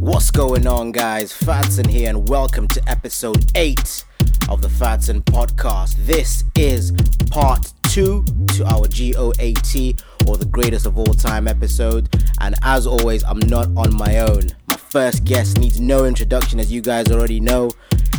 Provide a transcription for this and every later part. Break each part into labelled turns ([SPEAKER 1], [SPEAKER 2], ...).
[SPEAKER 1] What's going on, guys? Fatson here, and welcome to episode 8 of the Fatson podcast. This is part 2 to our GOAT, or the greatest of all time episode. And as always, I'm not on my own. My first guest needs no introduction, as you guys already know.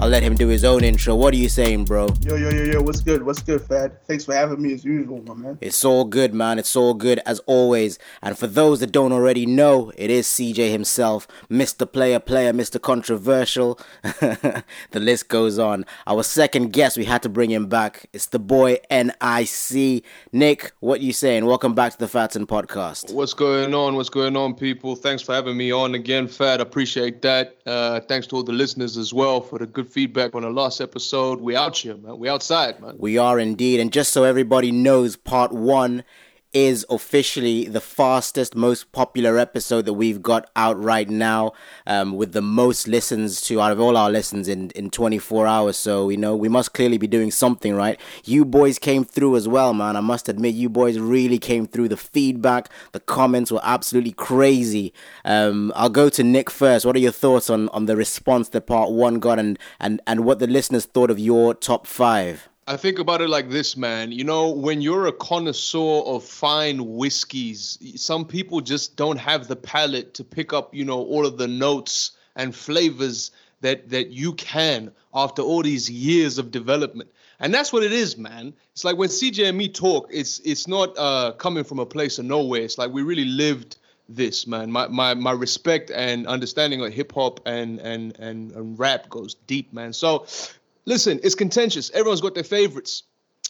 [SPEAKER 1] I'll let him do his own intro. What are you saying, bro?
[SPEAKER 2] Yo, yo, yo, yo, what's good? What's good, Fad? Thanks for having me as usual, my man.
[SPEAKER 1] It's all good, man. It's all good as always. And for those that don't already know, it is CJ himself, Mr. Player Player, Mr. Controversial. the list goes on. Our second guest, we had to bring him back. It's the boy NIC. Nick, what you saying? Welcome back to the Fatson podcast.
[SPEAKER 3] What's going on? What's going on, people? Thanks for having me on again, Fat. Appreciate that. Uh, thanks to all the listeners as well for the good feedback on the last episode. We out here, man. We outside, man.
[SPEAKER 1] We are indeed. And just so everybody knows, part one is officially the fastest, most popular episode that we've got out right now, um, with the most listens to out of all our listens in, in 24 hours. So, you know, we must clearly be doing something right. You boys came through as well, man. I must admit, you boys really came through. The feedback, the comments were absolutely crazy. Um, I'll go to Nick first. What are your thoughts on, on the response that part one got and, and, and what the listeners thought of your top five?
[SPEAKER 3] I think about it like this, man. You know, when you're a connoisseur of fine whiskeys, some people just don't have the palate to pick up, you know, all of the notes and flavors that that you can after all these years of development. And that's what it is, man. It's like when CJ and me talk, it's it's not uh, coming from a place of nowhere. It's like we really lived this, man. My my my respect and understanding of hip hop and, and and and rap goes deep, man. So listen, it's contentious. Everyone's got their favorites.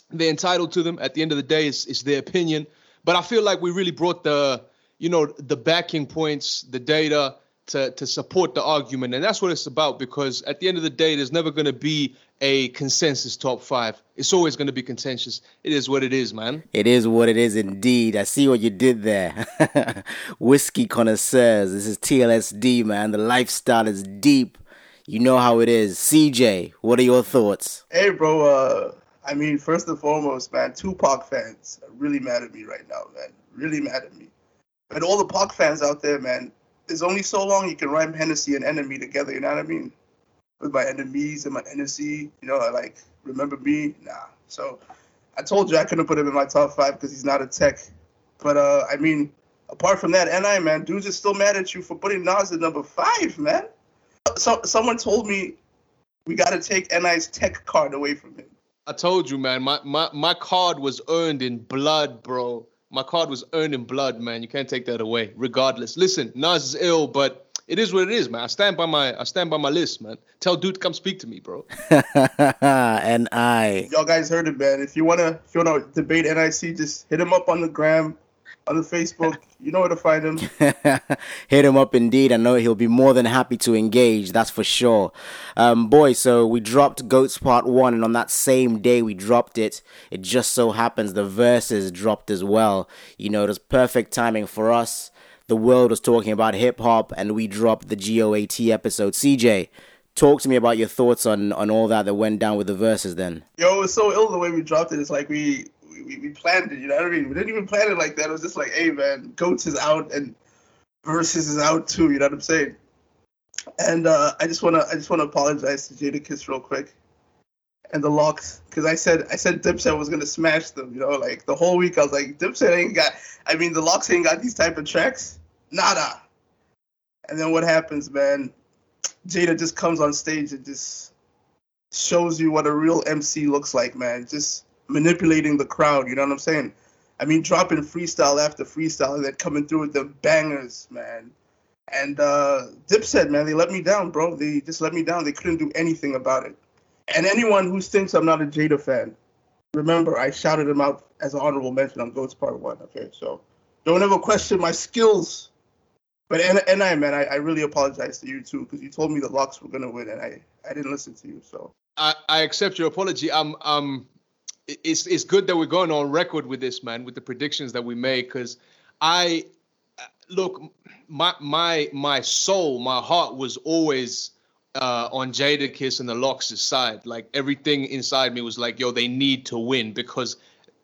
[SPEAKER 3] They're entitled to them. At the end of the day, it's, it's their opinion. But I feel like we really brought the, you know, the backing points, the data to, to support the argument. And that's what it's about because at the end of the day, there's never going to be a consensus top five. It's always going to be contentious. It is what it is, man.
[SPEAKER 1] It is what it is indeed. I see what you did there. Whiskey connoisseurs. This is TLSD, man. The lifestyle is deep. You know how it is. CJ, what are your thoughts?
[SPEAKER 2] Hey, bro. Uh, I mean, first and foremost, man, Tupac fans are really mad at me right now, man. Really mad at me. And all the Pac fans out there, man, there's only so long you can rhyme Hennessy and enemy together. You know what I mean? With my enemies and my Hennessy, you know, I like remember me. Nah. So I told you I couldn't put him in my top five because he's not a tech. But uh, I mean, apart from that, NI man, dudes are still mad at you for putting Nas at number five, man so someone told me we got to take NI's tech card away from him.
[SPEAKER 3] I told you, man. My my my card was earned in blood, bro. My card was earned in blood, man. You can't take that away. Regardless, listen, Nas is ill, but it is what it is, man. I stand by my I stand by my list, man. Tell dude to come speak to me, bro.
[SPEAKER 1] and I.
[SPEAKER 2] Y'all guys heard it, man. If you wanna if you wanna debate NIC, just hit him up on the gram on the Facebook. You know where to find him.
[SPEAKER 1] Hit him up indeed. I know he'll be more than happy to engage. That's for sure. Um, boy, so we dropped Goats Part 1, and on that same day we dropped it, it just so happens the verses dropped as well. You know, it was perfect timing for us. The world was talking about hip hop, and we dropped the GOAT episode. CJ, talk to me about your thoughts on, on all that that went down with the verses then.
[SPEAKER 2] Yo, it was so ill the way we dropped it. It's like we we, we planned it. You know what I mean? We didn't even plan it like that. It was just like, hey man, Goats is out and Versus is out too. You know what I'm saying? And uh, I just wanna I just wanna apologize to Jadakiss real quick and the LOX because I said I said Dipset was gonna smash them. You know, like the whole week I was like Dipset ain't got. I mean, the LOX ain't got these type of tracks. Nada. And then what happens, man? Jada just comes on stage and just shows you what a real MC looks like, man. Just manipulating the crowd. You know what I'm saying? I mean, dropping freestyle after freestyle and then coming through with the bangers, man. And uh, Dipset, man, they let me down, bro. They just let me down. They couldn't do anything about it. And anyone who thinks I'm not a Jada fan, remember I shouted him out as an honorable mention on Goats Part One. Okay, so don't ever question my skills. But and, and I, man, I, I really apologize to you too because you told me the LOX were gonna win and I, I didn't listen to you. So
[SPEAKER 3] I, I accept your apology. I'm um it's it's good that we're going on record with this, man, with the predictions that we make, because I look, my my my soul, my heart was always uh, on Jadakiss and the LOX' side. Like everything inside me was like, yo, they need to win because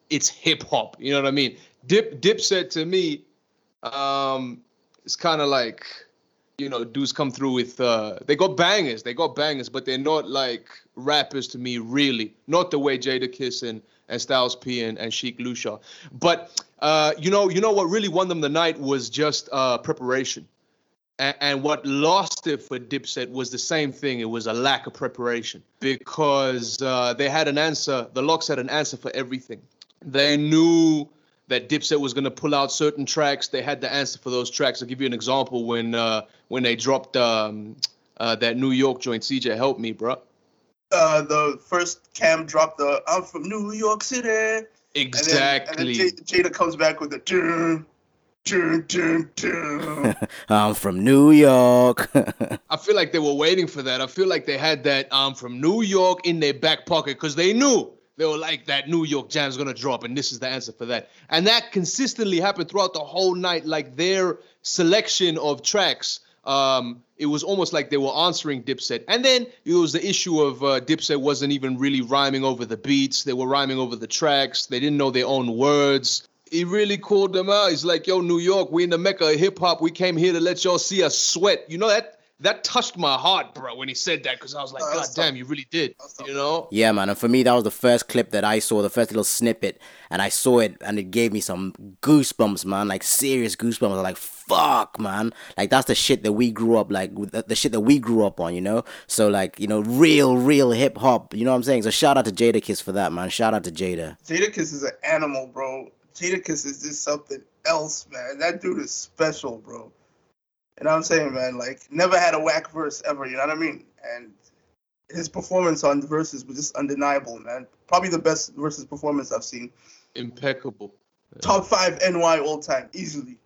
[SPEAKER 3] it's hip hop. You know what I mean? Dip Dipset to me, um, it's kind of like you know, dudes come through with uh they got bangers, they got bangers, but they're not like rappers to me, really. Not the way Jadakiss and, and Styles P and, and Sheek Louch. But uh, you know, you know what really won them the night was just uh preparation. And, and what lost it for Dipset was the same thing. It was a lack of preparation because uh, they had an answer. The LOX had an answer for everything. They knew that Dipset was going to pull out certain tracks. They had the answer for those tracks. I'll give you an example when uh, when they dropped um, uh, that New York joint. CJ, help me, bro.
[SPEAKER 2] Uh, the first Cam dropped the "I'm from New York City."
[SPEAKER 3] Exactly.
[SPEAKER 2] And then, and then Jada comes back with the. Dun, dun, dun, dun.
[SPEAKER 1] I'm from New York.
[SPEAKER 3] I feel like they were waiting for that. I feel like they had that um from New York in their back pocket because they knew they were like that New York jam's gonna drop, and this is the answer for that. And that consistently happened throughout the whole night. Like their selection of tracks, um, it was almost like they were answering Dipset. And then it was the issue of uh, Dipset wasn't even really rhyming over the beats; they were rhyming over the tracks. They didn't know their own words. He really called them out. He's like, "Yo, New York, we in the mecca of hip hop. We came here to let y'all see us sweat." You know that that touched my heart, bro, when he said that, because I was like,
[SPEAKER 2] Oh,
[SPEAKER 3] "God
[SPEAKER 2] that's
[SPEAKER 3] damn, you really did." You know?
[SPEAKER 1] yeah, man. And for me, that was the first clip that I saw, the first little snippet, and I saw it, and it gave me some goosebumps, man. Like serious goosebumps. I was like, "Fuck, man!" Like that's the shit that we grew up like, the, the shit that we grew up on, you know. So like, you know, real, real hip hop. You know what I'm saying? So shout out to Jadakiss for that, man. Shout out to Jada.
[SPEAKER 2] Jadakiss is an animal, bro. Jadakiss is just something else, man. That dude is special, bro. You know what I'm saying, man? Like, never had a whack verse ever, you know what I mean? And his performance on the verses was just undeniable, man. Probably the best versus performance I've seen.
[SPEAKER 3] Impeccable.
[SPEAKER 2] Top five NY all time, easily.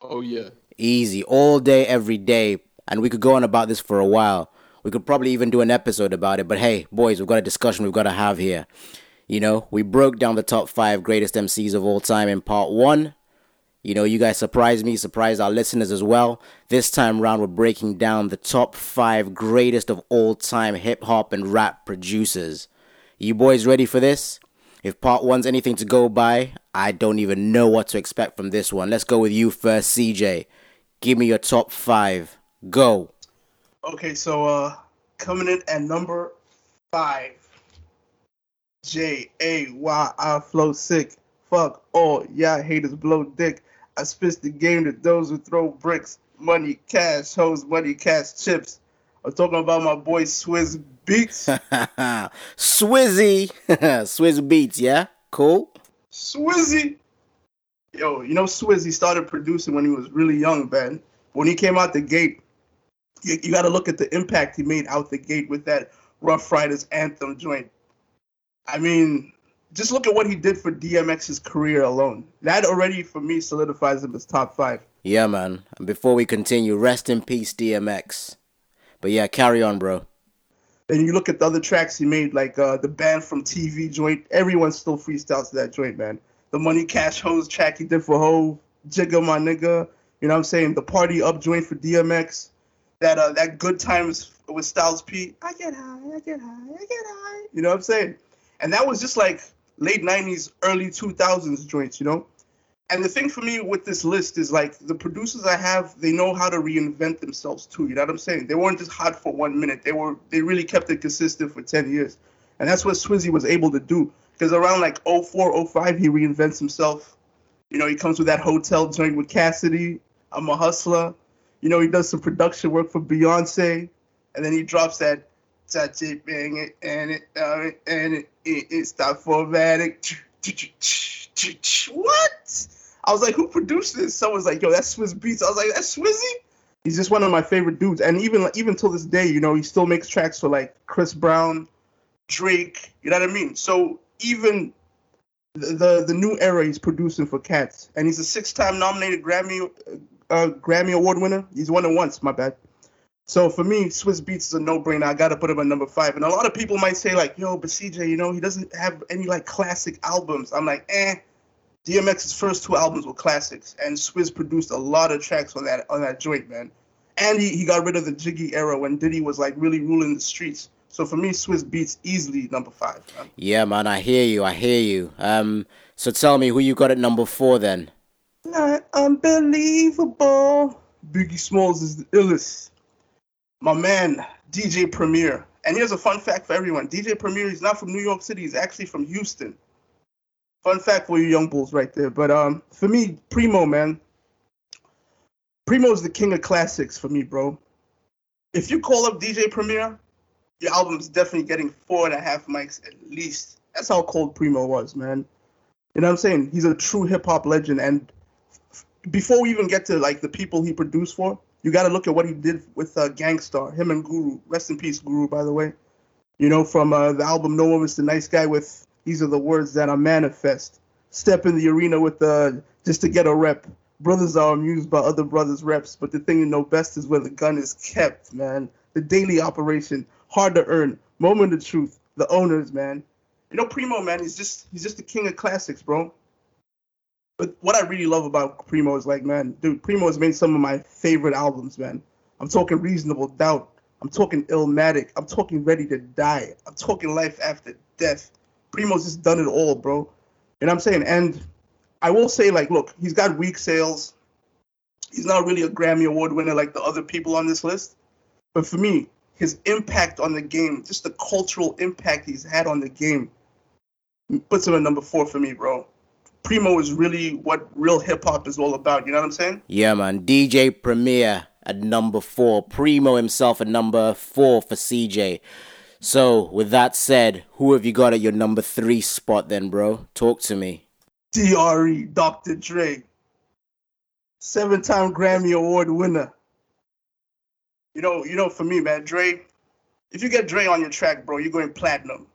[SPEAKER 3] Oh yeah.
[SPEAKER 1] Easy, all day, every day. And we could go on about this for a while. We could probably even do an episode about it. But hey, boys, we've got a discussion we've got to have here. You know, we broke down the top five greatest MCs of all time in part one. You know, you guys surprised me, surprised our listeners as well. This time round, we're breaking down the top five greatest of all time hip hop and rap producers. You boys ready for this? If part one's anything to go by, I don't even know what to expect from this one. Let's go with you first, CJ. Give me your top five. Go.
[SPEAKER 2] Okay, so uh coming in at number five. J A Y I flow sick. Fuck all y'all haters blow dick. I spit the game to those who throw bricks. Money, cash, hoes, money, cash, chips. I'm talking about my boy Swizz Beatz.
[SPEAKER 1] Swizzy. Swizz Beatz, yeah? Cool.
[SPEAKER 2] Swizzy. Yo, you know Swizzy started producing when he was really young, man. When he came out the gate, you, you got to look at the impact he made out the gate with that Ruff Ryders anthem joint. I mean, just look at what he did for DMX's career alone. That already, for me, solidifies him as top five.
[SPEAKER 1] Yeah, man. And before we continue, rest in peace, DMX. But yeah, carry on, bro.
[SPEAKER 2] Then you look at the other tracks he made, like uh, the Banned from TV joint. Everyone still freestyles to that joint, man. The Money Cash Hoes track he did for Hove, Jigga My Nigga. You know what I'm saying? The Party Up joint for DMX. That uh, that Good Times with Styles P. I get high, I get high, I get high. You know what I'm saying? And that was just like late 90s, early 2000s joints, you know? And the thing for me with this list is like the producers I have, they know how to reinvent themselves too. You know what I'm saying? They weren't just hot for one minute. They were they really kept it consistent for 10 years. And that's what Swizzy was able to do. Because around like 04, 05, he reinvents himself. You know, he comes with that hotel joint with Cassidy. I'm a hustler. You know, he does some production work for Beyonce. And then he drops that touch it, bang it, and it, uh, and it, it, it's time for Matic. What? I was like, who produced this? Someone's like, yo, that's Swizz Beatz. I was like, that's Swizzy. He's just one of my favorite dudes, and even even till this day, you know, he still makes tracks for like Chris Brown, Drake. You know what I mean? So even the the, the new era he's producing for Cats, and he's a six-time nominated Grammy uh, Grammy Award winner. He's won it once. My bad. So for me, Swizz Beatz is a no-brainer. I gotta put him at number five. And a lot of people might say like, "Yo, but CJ, you know, he doesn't have any like classic albums." I'm like, eh. DMX's first two albums were classics, and Swizz produced a lot of tracks on that on that joint, man. And he, he got rid of the Jiggy era when Diddy was like really ruling the streets. So for me, Swizz Beatz easily number five. Man.
[SPEAKER 1] Yeah, man, I hear you. I hear you. Um, so tell me who you got at number four then.
[SPEAKER 2] Not unbelievable. Biggie Smalls is the illest. My man, DJ Premier. And here's a fun fact for everyone DJ Premier is not from New York City, he's actually from Houston. Fun fact for you young bulls right there. But um, for me, Primo, man, Primo is the king of classics for me, bro. If you call up DJ Premier, your album's definitely getting four and a half mics at least. That's how cold Primo was, man. You know what I'm saying? He's a true hip hop legend. And before we even get to like the people he produced for, you got to look at what he did with uh, Gang Starr, him and Guru. Rest in peace, Guru, by the way. You know, from uh, the album No One Was the Nice Guy with These Are the Words That I Manifest. Step in the arena with uh, just to get a rep. Brothers are amused by other brothers' reps, but the thing you know best is where the gun is kept, man. The daily operation, hard to earn, moment of truth, the owners, man. You know, Primo, man, he's just he's just the king of classics, bro. But what I really love about Primo is like, man, dude, Primo has made some of my favorite albums, man. I'm talking Reasonable Doubt. I'm talking Illmatic. I'm talking Ready to Die. I'm talking Life After Death. Primo's just done it all, bro. And I'm saying? And I will say, like, look, he's got weak sales. He's not really a Grammy Award winner like the other people on this list. But for me, his impact on the game, just the cultural impact he's had on the game, puts him at number four for me, bro. Primo is really what real hip hop is all about. You know what I'm saying?
[SPEAKER 1] Yeah, man. DJ Premier at number four. Primo himself at number four for CJ. So, with that said, who have you got at your number three spot then, bro? Talk to me.
[SPEAKER 2] DRE, Dr. Dre. Seven time Grammy Award winner. You know, you know, for me, man, Dre, if you get Dre on your track, bro, you're going platinum.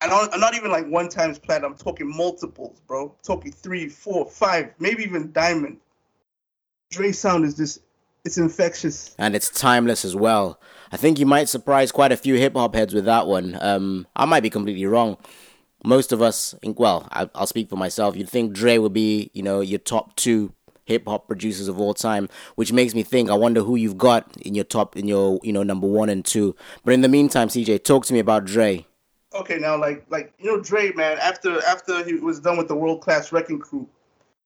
[SPEAKER 2] And I'm not even like one times platinum. I'm talking multiples, bro. I'm talking three, four, five, maybe even diamond. Dre sound is just it's infectious.
[SPEAKER 1] And it's timeless as well. I think you might surprise quite a few hip hop heads with that one. Um, I might be completely wrong. Most of us, think, well, I, will speak for myself. You'd think Dre would be, you know, your top two hip hop producers of all time, which makes me think. I wonder who you've got in your top, in your, you know, number one and two. But in the meantime, CJ, talk to me about Dre
[SPEAKER 2] okay, now like like you know Dre, man. After after he was done with the World Class Wrecking Crew,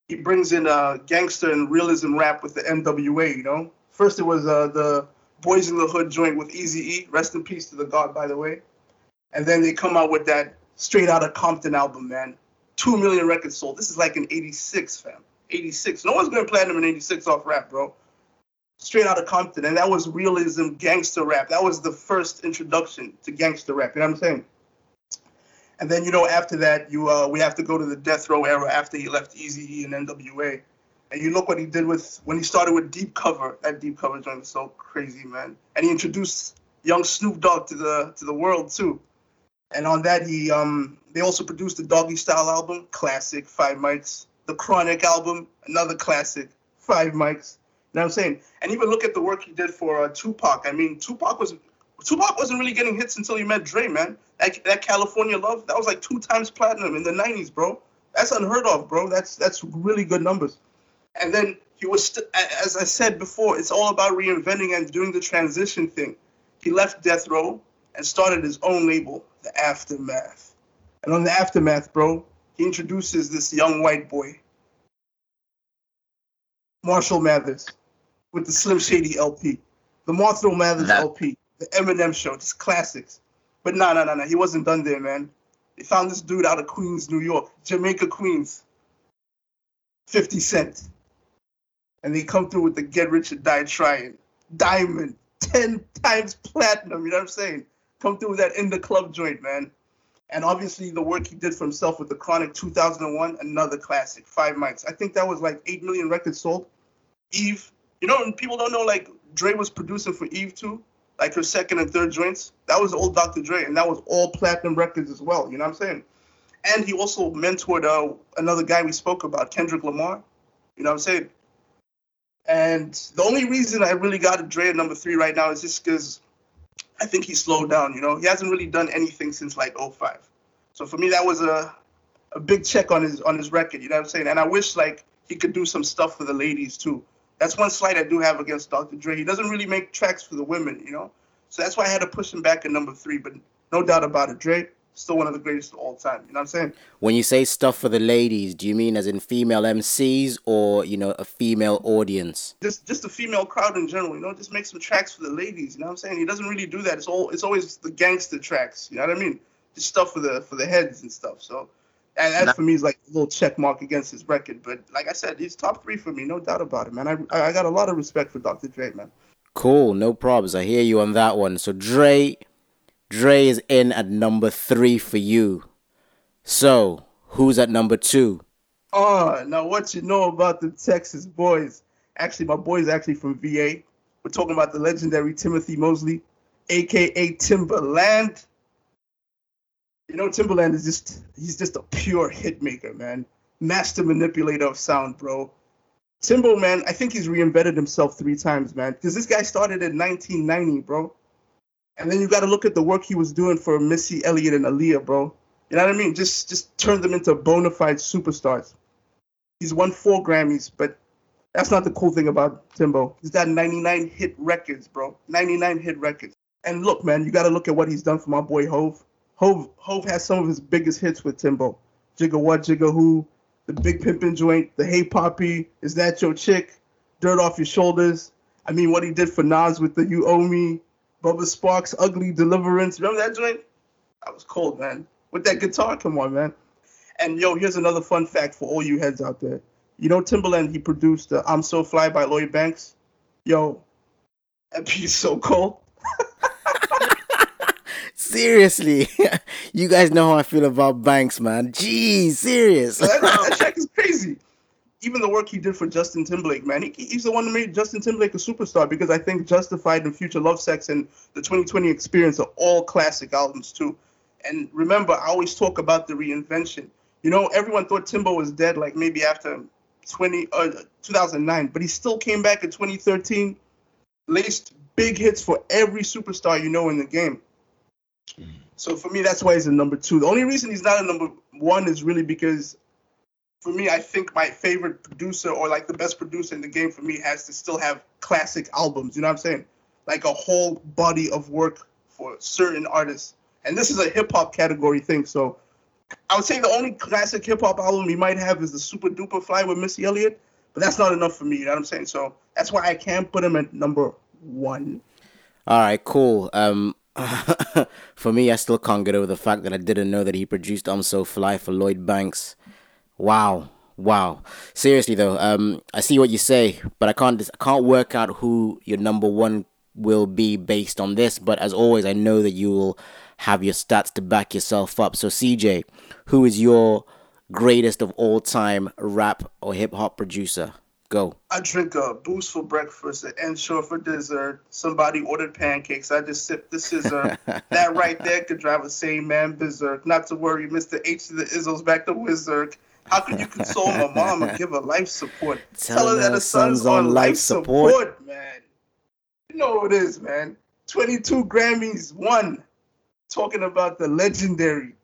[SPEAKER 2] he brings in uh, gangster and realism rap with the NWA. You know, first it was uh, the Boys in the Hood joint with Easy E. Rest in peace to the God, by the way. And then they come out with that Straight out of Compton album, man. Two million records sold. This is like an '86, fam. '86. No one's going to platinum in '86 off rap, bro. Straight out of Compton, and that was realism gangster rap. That was the first introduction to gangster rap. You know what I'm saying? And then you know after that you uh, we have to go to the death row era after he left Easy E and NWA. And you look what he did with when he started with Deep Cover. That Deep Cover joint was so crazy, man. And he introduced young Snoop Dogg to the to the world too. And on that he um they also produced the Doggy Style album, classic, five mics. The Chronic album, another classic, five mics. You know what I'm saying? And even look at the work he did for uh, Tupac. I mean, Tupac was Tupac wasn't really getting hits until he met Dre, man. That, that California Love, that was like two times platinum in the '90s, bro. That's unheard of, bro. That's that's really good numbers. And then he was, st- as I said before, it's all about reinventing and doing the transition thing. He left Death Row and started his own label, The Aftermath. And on The Aftermath, bro, he introduces this young white boy, Marshall Mathers, with the Slim Shady LP, the Marshall Mathers that, LP the Eminem show, just classics. But no, no, no, no. He wasn't done there, man. They found this dude out of Queens, New York, Jamaica, Queens. 50 Cent. And they come through with the Get Rich or Die Trying. Diamond. 10 times platinum, you know what I'm saying? Come through with that in the club joint, man. And obviously the work he did for himself with the Chronic 2001, another classic, five mics. I think that was like 8 million records sold. Eve, you know, people don't know like Dre was producing for Eve too like her second and third joints, that was old Dr. Dre, and that was all platinum records as well. You know what I'm saying? And he also mentored uh, another guy we spoke about, Kendrick Lamar. You know what I'm saying? And the only reason I really got a Dre at number three right now is just because I think he slowed down. You know, he hasn't really done anything since like 05. So for me, that was a a big check on his on his record. You know what I'm saying? And I wish like he could do some stuff for the ladies too. That's one slight I do have against Dr. Dre. He doesn't really make tracks for the women, you know. So that's why I had to push him back at number three. But no doubt about it, Dre, still one of the greatest of all time. You know what I'm saying?
[SPEAKER 1] When you say stuff for the ladies, do you mean as in female MCs or you know a female audience?
[SPEAKER 2] Just just the female crowd in general. You know, just make some tracks for the ladies. You know what I'm saying? He doesn't really do that. It's all it's always the gangster tracks. You know what I mean? Just stuff for the for the heads and stuff. So. And that for me is like a little check mark against his record. But like I said, he's top three for me, no doubt about it, man. I I got a lot of respect for Dr. Dre, man.
[SPEAKER 1] Cool, no problems. I hear you on that one. So Dre, Dre is in at number three for you. So who's at number two?
[SPEAKER 2] Oh, now what you know about the Texas boys? Actually, my boy's actually from VA. We're talking about the legendary Timothy Mosley, aka Timbaland. You know, Timbaland is just he's just a pure hit maker, man. Master manipulator of sound, bro. Timbo, man, I think he's reinvented himself three times, man. Because this guy started in 1990, bro. And then you got to look at the work he was doing for Missy Elliott and Aaliyah, bro. You know what I mean? Just just turned them into bona fide superstars. He's won four Grammys, but that's not the cool thing about Timbo. He's got 99 hit records, bro. 99 hit records. And look, man, you got to look at what he's done for my boy Hove. Hove Hove has some of his biggest hits with Timbo. Jigga what, Jigga who, the Big Pimpin' joint, the Hey Papi, Is That Your Chick, Dirt Off Your Shoulders. I mean, what he did for Nas with the You Owe Me, Bubba Sparxxx, Ugly Deliverance. Remember that joint? That was cold, man. With that guitar, come on, man. And yo, here's another fun fact for all you heads out there. You know, Timbaland, he produced uh, I'm So Fly by Lloyd Banks. Yo, that piece so cold.
[SPEAKER 1] Seriously, you guys know how I feel about Banks, man. Jeez, serious.
[SPEAKER 2] that, that track is crazy. Even the work he did for Justin Timberlake, man, he, he's the one that made Justin Timberlake a superstar because I think Justified and Future Love Sex and the 2020 Experience are all classic albums too. And remember, I always talk about the reinvention. You know, everyone thought Timbo was dead, like maybe after 20 uh, 2009, but he still came back in 2013, laced big hits for every superstar you know in the game. So for me, that's why he's a number two. The only reason he's not a number one is really because, for me, I think my favorite producer or like the best producer in the game for me has to still have classic albums. You know what I'm saying? Like a whole body of work for certain artists. And this is a hip hop category thing. So I would say the only classic hip hop album he might have is the Supa Dupa Fly with Missy Elliott, but that's not enough for me. You know what I'm saying? So that's why I can't put him at number one.
[SPEAKER 1] All right, cool. Um, for me, I still can't get over the fact that I didn't know that he produced "I'm So Fly" for Lloyd Banks. Wow, wow. Seriously though, um, I see what you say, but I can't I can't work out who your number one will be based on this. But as always, I know that you will have your stats to back yourself up. So, CJ, who is your greatest of all time rap or hip hop producer? Go.
[SPEAKER 2] I drink a boost for breakfast, an Ensure for dessert. Somebody ordered pancakes. I just sip the scissor. that right there could drive a sane man berserk. Not to worry, Mr. H to the Izzles back to Wizard. How could you console my mom and give her life support? Tell, Tell her that her son's on life support. support, man. You know what it is, man. 22 Grammys, one. Talking about the legendary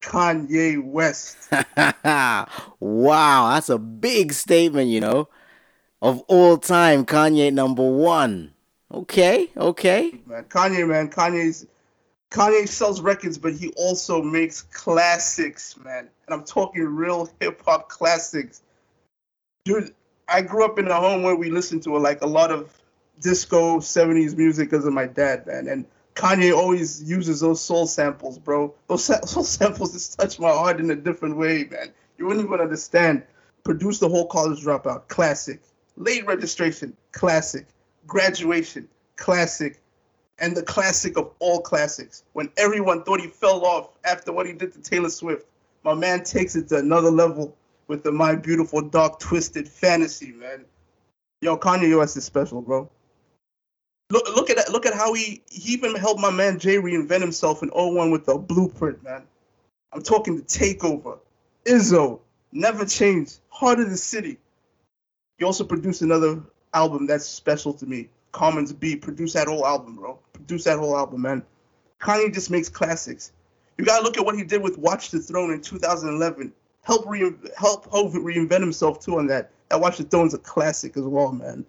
[SPEAKER 2] Kanye West.
[SPEAKER 1] wow, that's a big statement, you know of all time, Kanye number one. Okay, okay.
[SPEAKER 2] Man, Kanye, man, Kanye's Kanye sells records, but he also makes classics, man. And I'm talking real hip hop classics. Dude, I grew up in a home where we listened to like a lot of disco 70s music because of my dad, man. And Kanye always uses those soul samples, bro. Those soul samples just touch my heart in a different way, man. You wouldn't even understand. Produce the whole college dropout, classic late registration, classic, graduation, classic, and the classic of all classics. When everyone thought he fell off after what he did to Taylor Swift, my man takes it to another level with the My Beautiful Dark Twisted Fantasy, man. Yo, Kanye West is special, bro. Look, look at that. Look at how he, he even helped my man Jay reinvent himself in 01 with the blueprint, man. I'm talking the takeover. Izzo, Never Change, Heart of the City. He also produced another album that's special to me. Commons Beat. Produce that whole album, bro. Produce that whole album, man. Kanye just makes classics. You gotta look at what he did with Watch the Throne in 2011. Help re- help Hov reinvent himself too on that. That Watch the Throne's a classic as well, man.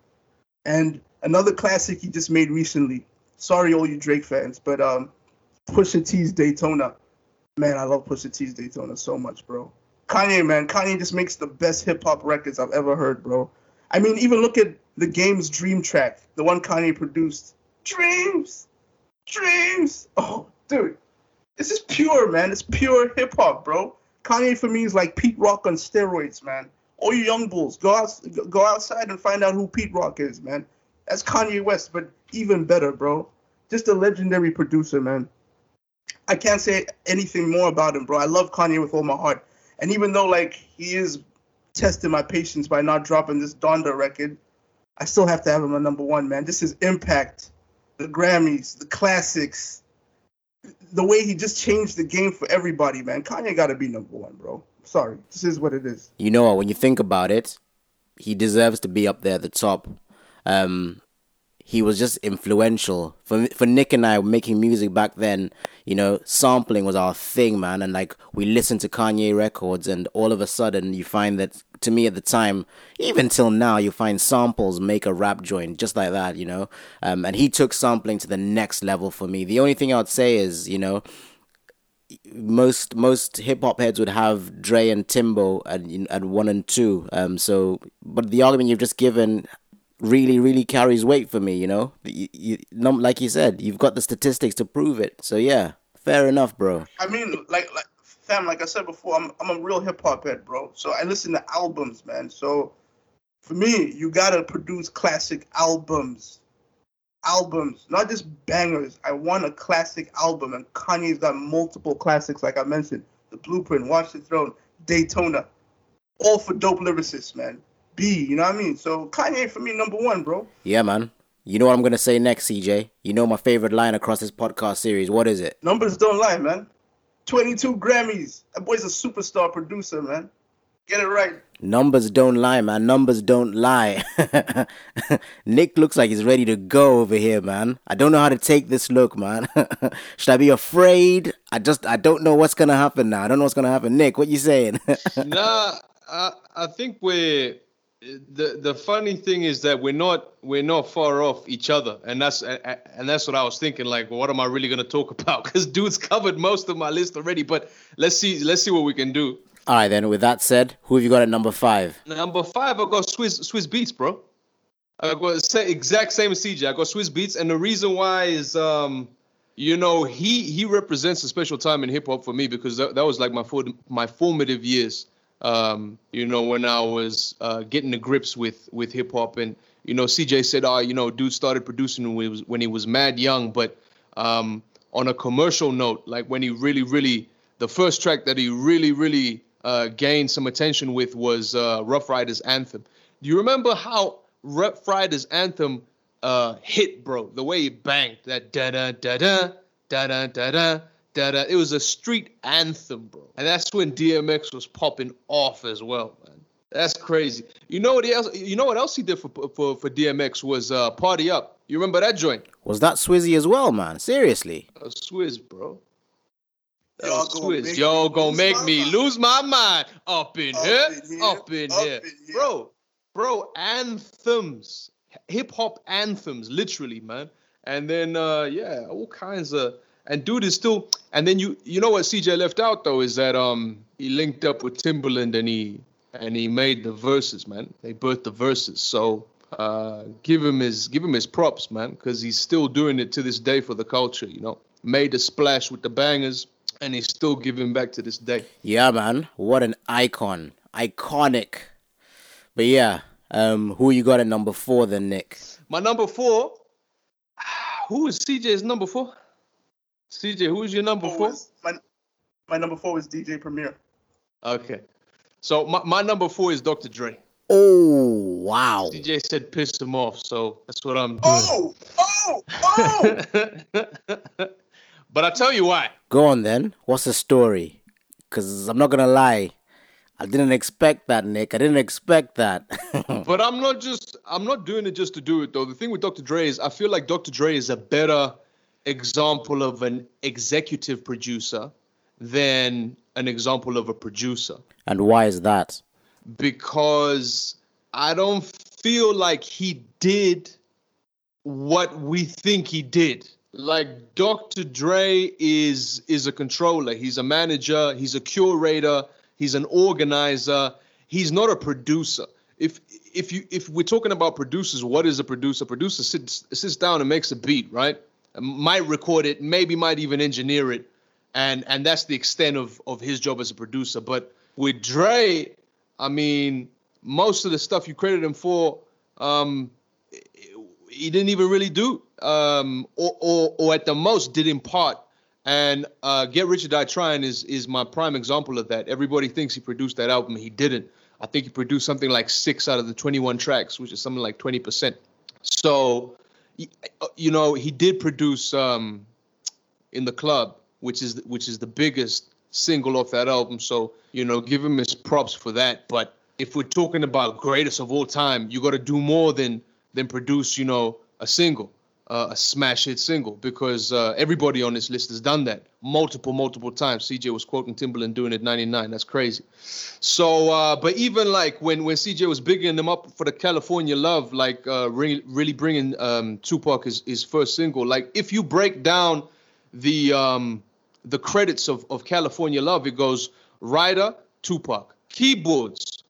[SPEAKER 2] And another classic he just made recently. Sorry, all you Drake fans, but um, Pusha T's Daytona. Man, I love Pusha T's Daytona so much, bro. Kanye, man, Kanye just makes the best hip hop records I've ever heard, bro. I mean, even look at the game's Dream track, the one Kanye produced. Dreams, dreams. Oh, dude, this is pure, man. It's pure hip hop, bro. Kanye for me is like Pete Rock on steroids, man. All you young bulls, go out, go outside and find out who Pete Rock is, man. That's Kanye West, but even better, bro. Just a legendary producer, man. I can't say anything more about him, bro. I love Kanye with all my heart. And even though like he is testing my patience by not dropping this Donda record, I still have to have him a number one, man. This is impact, the Grammys, the classics, the way he just changed the game for everybody, man. Kanye got to be number one, bro. Sorry, this is what it is.
[SPEAKER 1] You know? When you think about it, he deserves to be up there at the top. Um, he was just influential for for Nick and I making music back then. You know, sampling was our thing, man, and like we listened to Kanye records, and all of a sudden you find that to me at the time, even till now, you find samples make a rap joint just like that, you know. Um, and he took sampling to the next level for me. The only thing I would say is, you know, most most hip hop heads would have Dre and Timbo at at one and two. Um, so, but the argument you've just given really really carries weight for me you know you, you like you said you've got the statistics to prove it so yeah fair enough bro
[SPEAKER 2] i mean like like fam like i said before i'm, I'm a real hip-hop head bro so i listen to albums man so for me you gotta produce classic albums albums not just bangers i want a classic album and kanye's got multiple classics like i mentioned the blueprint watch the throne daytona all for dope lyricists man B. You know what I mean? So Kanye for me number one, bro.
[SPEAKER 1] Yeah, man. You know what I'm gonna say next, CJ? You know my favorite line across this podcast series. What is it?
[SPEAKER 2] Numbers don't lie, man. 22 Grammys. That boy's a superstar producer, man. Get it right.
[SPEAKER 1] Numbers don't lie, man. Numbers don't lie. Nick looks like he's ready to go over here, man. I don't know how to take this look, man. Should I be afraid? I just I don't know what's gonna happen now. I don't know what's gonna happen. Nick, what you saying?
[SPEAKER 3] nah, I I think we're the the funny thing is that we're not we're not far off each other. And that's and that's what i was thinking like what am i really going to talk about? Because dude's covered most of my list already but let's see let's see what we can do.
[SPEAKER 1] All right then with that said who have you got at number five?
[SPEAKER 3] Number five i got Swiss Swizz Beatz bro. I got say exact same as cj i got Swizz Beatz, and the reason why is um you know he he represents a special time in hip-hop for me because that, that was like my for, my formative years um, you know, when I was uh, getting the grips with with hip hop, and you know, CJ said, "Oh, you know, dude started producing when he was when he was mad young." But um, on a commercial note, like when he really, really, the first track that he really, really uh, gained some attention with was uh, Ruff Ryders Anthem. Do you remember how Ruff Ryders Anthem uh, hit, bro? The way he banged that da da da da da da da da da da. It was a street anthem, bro. And that's when DMX was popping off as well, man. That's crazy. You know what else? You know what else he did for for for DMX was uh, "Party Up." You remember that joint?
[SPEAKER 1] Was that Swizzy as well, man? Seriously?
[SPEAKER 3] A Swizz, bro. That Y'all Swizz. Y'all gonna make me mind. lose my mind up in, up here, in here, up in up here, in here. bro. Bro, anthems, hip hop anthems, literally, man. And then, uh, yeah, all kinds of and dude is still. And then you you know what CJ left out though is that um he linked up with Timbaland and he and he made the verses, man. They birthed the verses. So uh, give him his give him his props, man, because he's still doing it to this day for the culture. You know, made a splash with the bangers, and he's still giving back to this day.
[SPEAKER 1] Yeah, man. What an icon, iconic. But yeah, um, who you got at number four then, Nick?
[SPEAKER 3] My number four. Who is CJ's number four? CJ, who's your number four?
[SPEAKER 2] My, my number four is DJ Premier.
[SPEAKER 3] Okay. So my, my number four is Dr. Dre.
[SPEAKER 1] Oh wow!
[SPEAKER 3] DJ said piss him off, so that's what I'm doing.
[SPEAKER 2] Oh, oh, oh!
[SPEAKER 3] but I'll tell you why.
[SPEAKER 1] Go on then. What's the story? Because I'm not gonna lie, I didn't expect that, Nick. I didn't expect that.
[SPEAKER 3] but I'm not just I'm not doing it just to do it though. The thing with Dr. Dre is I feel like Dr. Dre is a better example of an executive producer than an example of a producer.
[SPEAKER 1] And why is that?
[SPEAKER 3] Because I don't feel like he did what we think he did. Like Dr. Dre is is a controller. He's a manager. He's a curator. He's an organizer. He's not a producer. If if you if we're talking about producers, what is a producer? A producer sits sits down and makes a beat, right? Might record it, maybe might even engineer it, and and that's the extent of of his job as a producer. But with Dre, I mean, most of the stuff you credit him for, um, he didn't even really do, um, or, or or at the most did in part. And uh, Get Rich or Die Trying is is my prime example of that. Everybody thinks he produced that album, he didn't. I think he produced something like six out of the 21 tracks, which is something like 20%. So, you know, he did produce um, in the club, which is which is the biggest single off that album. So, you know, give him his props for that. But if we're talking about greatest of all time, you got to do more than than produce, you know, a single uh, a smash hit single because uh, everybody on this list has done that multiple, multiple times. CJ was quoting Timbaland doing it 99. That's crazy. So, uh, but even like when, when CJ was bigging them up for the California Love, like uh, really, really bringing um, Tupac his, his first single, like if you break down the um, the credits of, of California Love, it goes writer, Tupac, keyboards,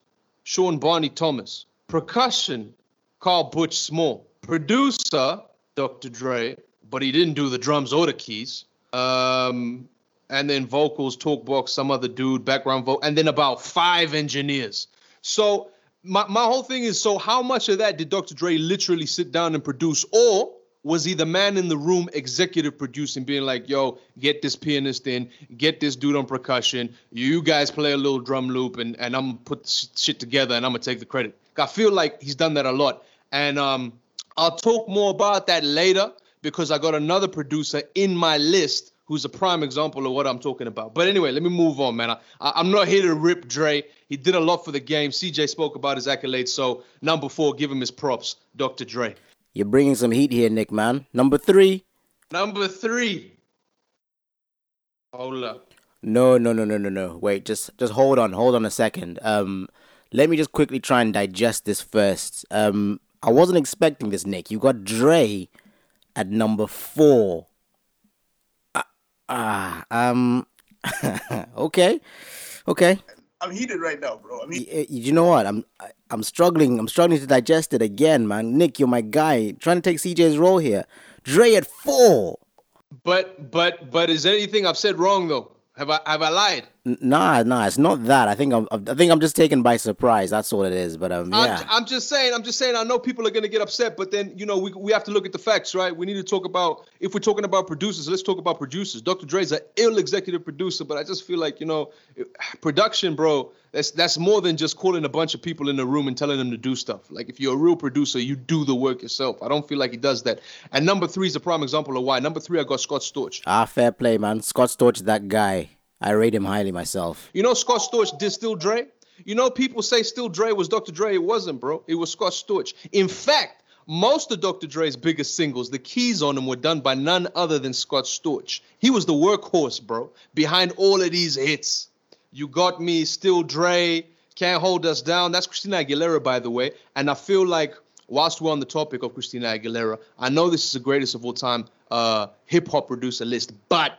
[SPEAKER 3] Sean Barney Thomas, percussion, Carl Butch Small, producer, Dr. Dre, but he didn't do the drums or the keys. Um, and then vocals, talk box, some other dude, background vocal, and then about five engineers. So my, my whole thing is so how much of that did Dr. Dre literally sit down and produce? Or was he the man in the room executive producing, being like, yo, get this pianist in, get this dude on percussion, you guys play a little drum loop, and, and I'm gonna put shit together and I'm gonna take the credit. I feel like he's done that a lot. And um, I'll talk more about that later because I got another producer in my list who's a prime example of what I'm talking about. But anyway, let me move on, man. I, am not here to rip Dre. He did a lot for the game. CJ spoke about his accolades. So, number four, give him his props, Dr. Dre.
[SPEAKER 1] You're bringing some heat here, Nick, man. Number three.
[SPEAKER 3] Number three. Hold up.
[SPEAKER 1] No, no, no, no, no, no. Wait, just just hold on, hold on a second. Um, let me just quickly try and digest this first. Um, I wasn't expecting this, Nick. You got Dre at number four. Ah, uh, um, okay, okay.
[SPEAKER 2] I'm heated right now, bro. I mean,
[SPEAKER 1] you, you know what? I'm I'm struggling. I'm struggling to digest it again, man. Nick, you're my guy. Trying to take CJ's role here. Dre at four.
[SPEAKER 3] But but but is anything I've said wrong though? Have I have I lied?
[SPEAKER 1] Nah, nah, it's not that. I think I'm I think I'm just taken by surprise. That's all it is. But um, yeah.
[SPEAKER 3] I'm, I'm just saying. I'm just saying. I know people are gonna get upset, but then you know we we have to look at the facts, right? We need to talk about if we're talking about producers. Let's talk about producers. Dr. Dre's an ill executive producer, but I just feel like you know, production, bro. That's that's more than just calling a bunch of people in the room and telling them to do stuff. Like if you're a real producer, you do the work yourself. I don't feel like he does that. And number three is a prime example of why. Number three, I got Scott Storch.
[SPEAKER 1] Ah, fair play, man. Scott Storch, that guy. I rate him highly myself.
[SPEAKER 3] You know Scott Storch did Still Dre? You know people say Still Dre was Dr. Dre. It wasn't, bro. It was Scott Storch. In fact, most of Dr. Dre's biggest singles, the keys on them were done by none other than Scott Storch. He was the workhorse, bro, behind all of these hits. You Got Me, Still Dre, can't Hold Us Down. That's Christina Aguilera, by the way. And I feel like, whilst we're on the topic of Christina Aguilera, I know this is the greatest of all time uh, hip hop producer list, but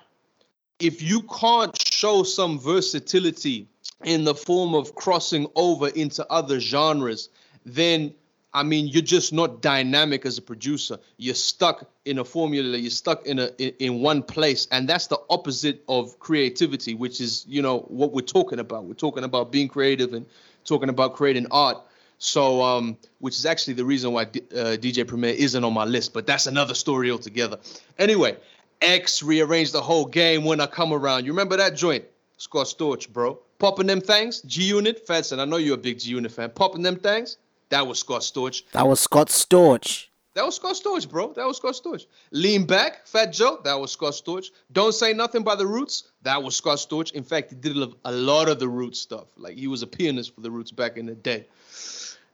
[SPEAKER 3] if you can't show some versatility in the form of crossing over into other genres, then I mean, you're just not dynamic as a producer. You're stuck in a formula. You're stuck in a in, one place, and that's the opposite of creativity, which is you know what we're talking about. We're talking about being creative and talking about creating art. So, um, which is actually the reason why D- uh, DJ Premier isn't on my list, but that's another story altogether. Anyway, X rearranged the whole game when I come around. You remember that joint? Scott Storch, bro. Popping them things. G Unit, Fedson. I know you're a big G Unit fan. Popping them things. That was Scott Storch.
[SPEAKER 1] That was Scott Storch.
[SPEAKER 3] That was Scott Storch, bro. That was Scott Storch. Lean back, Fat Joe. That was Scott Storch. Don't say nothing by the Roots. That was Scott Storch. In fact, he did a lot of the Roots stuff. Like he was a pianist for the Roots back in the day.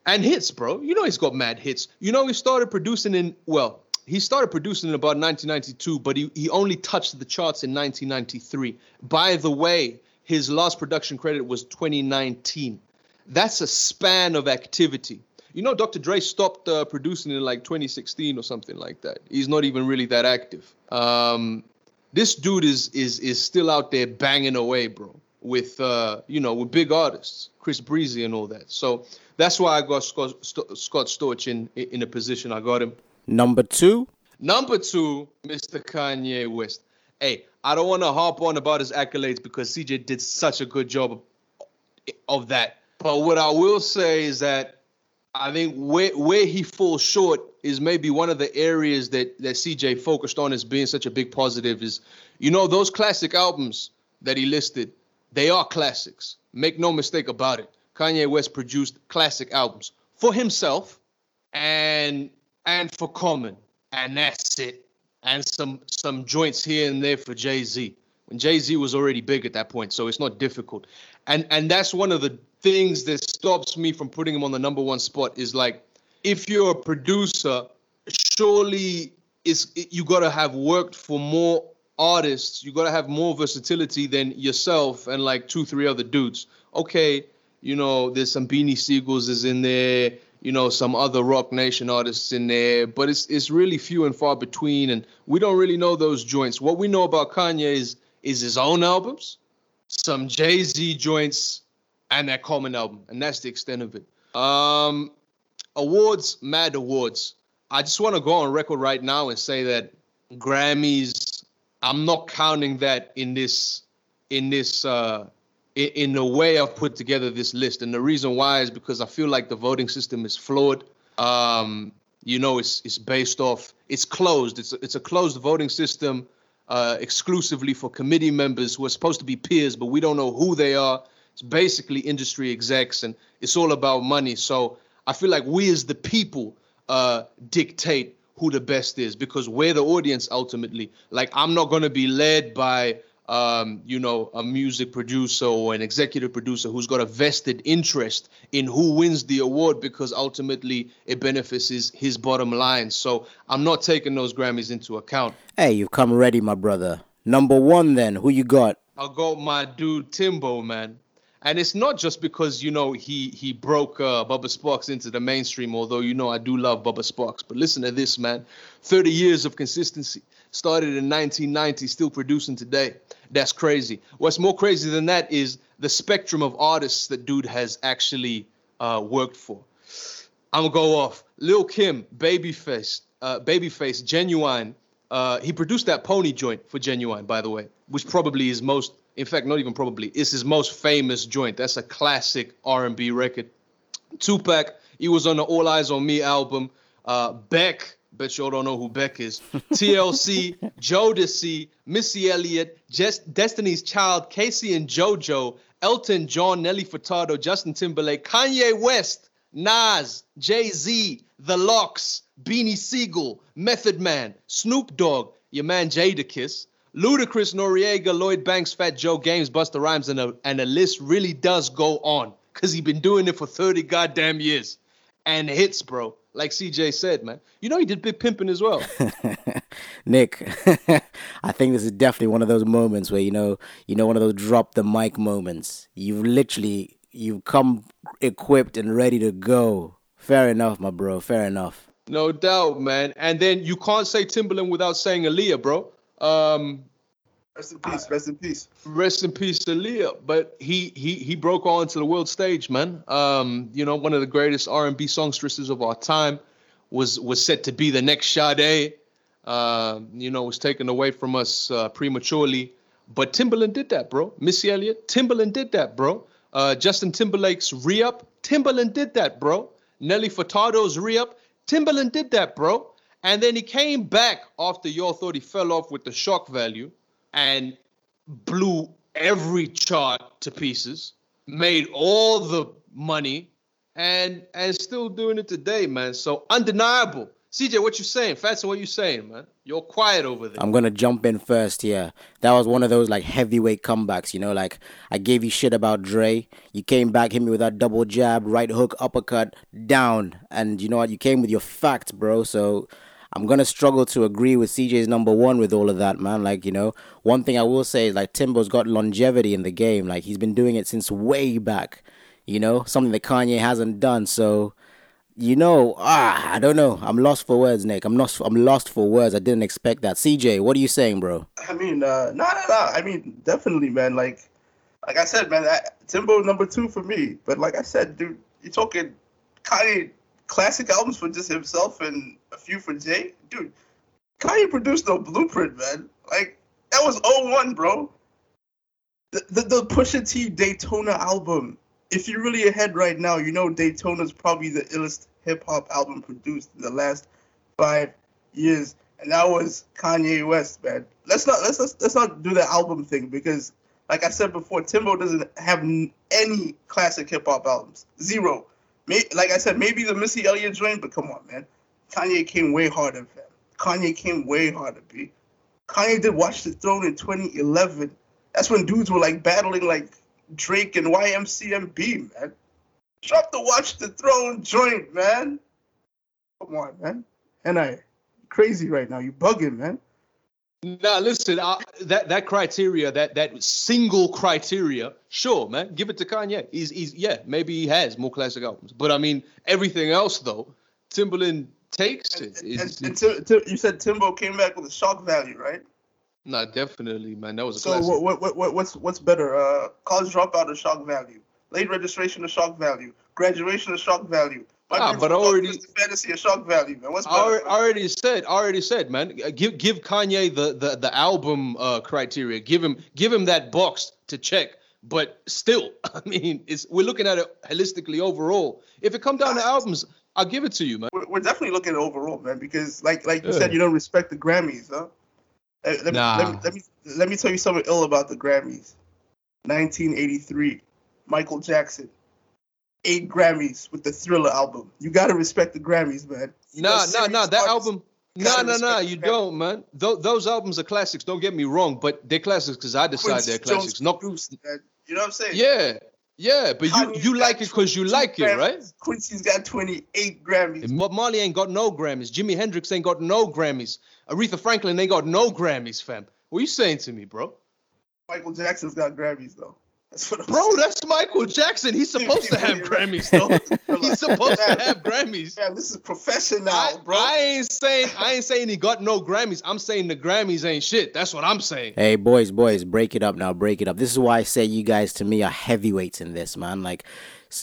[SPEAKER 3] And hits, bro. You know he's got mad hits. You know he started producing in well, he started producing in about 1992, but he, he only touched the charts in 1993. By the way, his last production credit was 2019. That's a span of activity. You know, Dr. Dre stopped uh, producing in like 2016 or something like that. He's not even really that active. Um, this dude is is is still out there banging away, bro. With uh, you know, with big artists, Chris Breezy and all that. So that's why I got Scott, Scott Storch in in a position I got him.
[SPEAKER 1] Number two.
[SPEAKER 3] Number two, Mr. Kanye West. Hey, I don't want to harp on about his accolades because CJ did such a good job of, that. But what I will say is that I think where where he falls short is maybe one of the areas that that CJ focused on as being such a big positive is, you know, those classic albums that he listed, they are classics. Make no mistake about it. Kanye West produced classic albums for himself and and for Common, and that's it. And some some joints here and there for Jay Z. When Jay Z was already big at that point, so it's not difficult. And and that's one of the things that stops me from putting him on the number one spot is like if you're a producer, surely is you got to have worked for more artists. You got to have more versatility than yourself and like two, three other dudes. Okay, you know, there's some Beanie Sigels is in there. You know, some other Roc Nation artists in there, but it's it's really few and far between, and we don't really know those joints. What we know about Kanye is is his own albums, some Jay Z joints, and that Common album, and that's the extent of it. Um, awards, mad awards. I just want to go on record right now and say that Grammys, I'm not counting that in this in this uh, in, the way I've put together this list, and the reason why is because I feel like the voting system is flawed. Um, you know, it's it's based off, it's closed. It's it's a closed voting system, uh, exclusively for committee members who are supposed to be peers, but we don't know who they are. It's basically industry execs, and it's all about money. So I feel like we as the people uh, dictate who the best is because we're the audience ultimately. Like I'm not gonna be led by um, you know, a music producer or an executive producer who's got a vested interest in who wins the award because ultimately it benefits his, his bottom line. So I'm not taking those Grammys into account.
[SPEAKER 1] Hey, you've come ready, my brother. Number one, then, who you got?
[SPEAKER 3] I'll go my dude Timbo, man and it's not just because you know he he broke uh, Bubba Sparxxx into the mainstream. Although you know I do love Bubba Sparxxx. but listen to this, man. Thirty years of consistency. Started in 1990, still producing today. That's crazy. What's more crazy than that is the spectrum of artists that dude has actually uh, worked for. I'm gonna go off. Lil Kim, Babyface, uh, Babyface, Ginuwine. Uh, he produced that Pony joint for Ginuwine, by the way, which probably is most in fact, not even probably, it's his most famous joint. That's a classic R&B record. Tupac, he was on the All Eyez on Me album. Uh, Beck, bet you all don't know who Beck is. TLC, Jodeci, Missy Elliott, Just Destiny's Child, K-Ci and JoJo, Elton John, Nelly Furtado, Justin Timberlake, Kanye West, Nas, Jay Z, The LOX, Beanie Sigel, Method Man, Snoop Dogg, your man Jadakiss, Ludacris, Noreaga, Lloyd Banks, Fat Joe, Games, Busta Rhymes, and a, and the list really does go on because he's been doing it for 30 goddamn years. And hits, bro. Like CJ said, man. You know he did Big pimping as well.
[SPEAKER 1] Nick, I think this is definitely one of those moments where, you know, you know, one of those drop the mic moments. You've literally, you've come equipped and ready to go. Fair enough, my bro. Fair enough.
[SPEAKER 3] No doubt, man. And then you can't say Timbaland without saying Aaliyah, bro. Um,
[SPEAKER 2] rest in peace. Rest in peace.
[SPEAKER 3] Rest in peace, Aaliyah. But he he he broke onto the world stage, man. Um, you know, one of the greatest R and B songstresses of our time was was set to be the next Sade. Uh, you know, was taken away from us uh, prematurely. But Timbaland did that, bro. Missy Elliott, Timbaland did that, bro. Uh, Justin Timberlake's re-up, Timbaland did that, bro. Nelly Furtado's re-up, Timbaland did that, bro. And then he came back after y'all thought he fell off with the shock value and blew every chart to pieces, made all the money, and and still doing it today, man. So undeniable. CJ, what you saying? Fatson, what you saying, man? You're quiet over there.
[SPEAKER 1] I'm gonna jump in first here. That was one of those like heavyweight comebacks, you know. Like I gave you shit about Dre. You came back, hit me with that double jab, right hook, uppercut, down, and you know what? You came with your facts, bro. So I'm gonna struggle to agree with CJ's number one with all of that, man. Like, you know, one thing I will say is like Timbo's got longevity in the game. Like he's been doing it since way back, you know, something that Kanye hasn't done. So You know, ah, I don't know. I'm lost for words, Nick. I'm lost. I'm lost for words. I didn't expect that. CJ, what are you saying, bro?
[SPEAKER 2] I mean, uh, no, no, no. I mean, definitely, man. Like, like I said, man, Timbo number two for me. But like I said, dude, you're talking Kanye classic albums for just himself and a few for Jay. Dude, Kanye produced no blueprint, man. Like that was 01, bro. The, the, the Pusha T Daytona album if you're really ahead right now, you know Daytona's probably the illest hip hop album produced in the last five years, and that was Kanye West, man. Let's not let's let's, let's not do the album thing because, like I said before, Timbo doesn't have any classic hip hop albums, zero. May, like I said, maybe the Missy Elliott joint, but come on, man. Kanye came way harder, fam. Kanye came way harder, b. Kanye did Watch the Throne in 2011. That's when dudes were like battling like Drake and YMCMB, man. Drop the Watch the Throne joint, man. Come on, man. And I crazy right now. You bugging, man.
[SPEAKER 3] Now listen, uh, that that criteria, that that single criteria, sure, man, give it to Kanye. He's he's yeah, maybe he has more classic albums, but I mean everything else though, Timbaland takes it.
[SPEAKER 2] And, and, and, you said Timbo came back with a shock value, right?
[SPEAKER 3] No, definitely, man. That was a
[SPEAKER 2] so. What, what, what, what's what's better? Uh, college dropout or shock value? Late registration or shock value? Graduation or shock value?
[SPEAKER 3] Ah, but already
[SPEAKER 2] fantasy or shock value, man. What's?
[SPEAKER 3] I already said, already said, man. Uh, give give Kanye the the the album uh, criteria. Give him give him that box to check. But still, I mean, it's we're looking at it holistically overall. If it come down to albums, I'll give it to you, man.
[SPEAKER 2] We're, definitely looking at overall, man, because like like you yeah. said, you don't respect the Grammys, huh? Let, nah. me, let, me, let, me, let me tell you something ill about the Grammys. 1983, Michael Jackson, eight Grammys with the Thriller album. You gotta respect the Grammys, man.
[SPEAKER 3] You nah, nah, nah. That album. No, no, no, you don't, man. Th- those albums are classics. Don't get me wrong, but they're classics because I decide Quincy they're classics.
[SPEAKER 2] Not, you know what I'm saying?
[SPEAKER 3] Yeah, yeah, but you you like it because you like Grammys. it, right?
[SPEAKER 2] Quincy's got 28 Grammys.
[SPEAKER 3] Bob Marley ain't got no Grammys. Jimi Hendrix ain't got no Grammys. Aretha Franklin ain't got no Grammys, fam. What are you saying to me, bro?
[SPEAKER 2] Michael Jackson's got Grammys though.
[SPEAKER 3] That's what I'm Bro, saying. that's Michael Jackson. He's supposed to have Grammys, though. He's supposed to have Grammys.
[SPEAKER 2] Yeah, this is professional,
[SPEAKER 3] I,
[SPEAKER 2] bro.
[SPEAKER 3] I ain't saying I ain't saying he got no Grammys. I'm saying the Grammys ain't shit. That's what I'm saying.
[SPEAKER 1] Hey, boys, boys, break it up now. Break it up. This is why I say you guys to me are heavyweights in this, man. Like.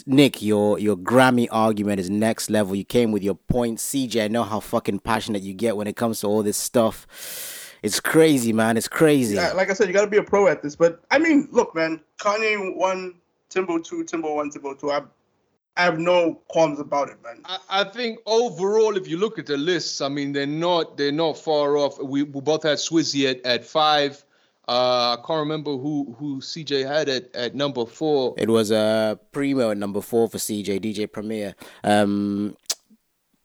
[SPEAKER 1] Nick, your your Grammy argument is next level. You came with your point. CJ, I know how fucking passionate you get when it comes to all this stuff it's crazy, man. It's crazy.
[SPEAKER 2] Yeah, like I said, you got to be a pro at this. But I mean, look, man. Kanye one, Timbo two, Timbo one, Timbo two. I, I have no qualms about it, man.
[SPEAKER 3] I, I, think overall, if you look at the lists, I mean, they're not they're not far off. We, we both had Swizzy at, at five. Uh, I can't remember who who CJ had at, at number four.
[SPEAKER 1] It was uh Primo at number four for CJ DJ Premier. Um,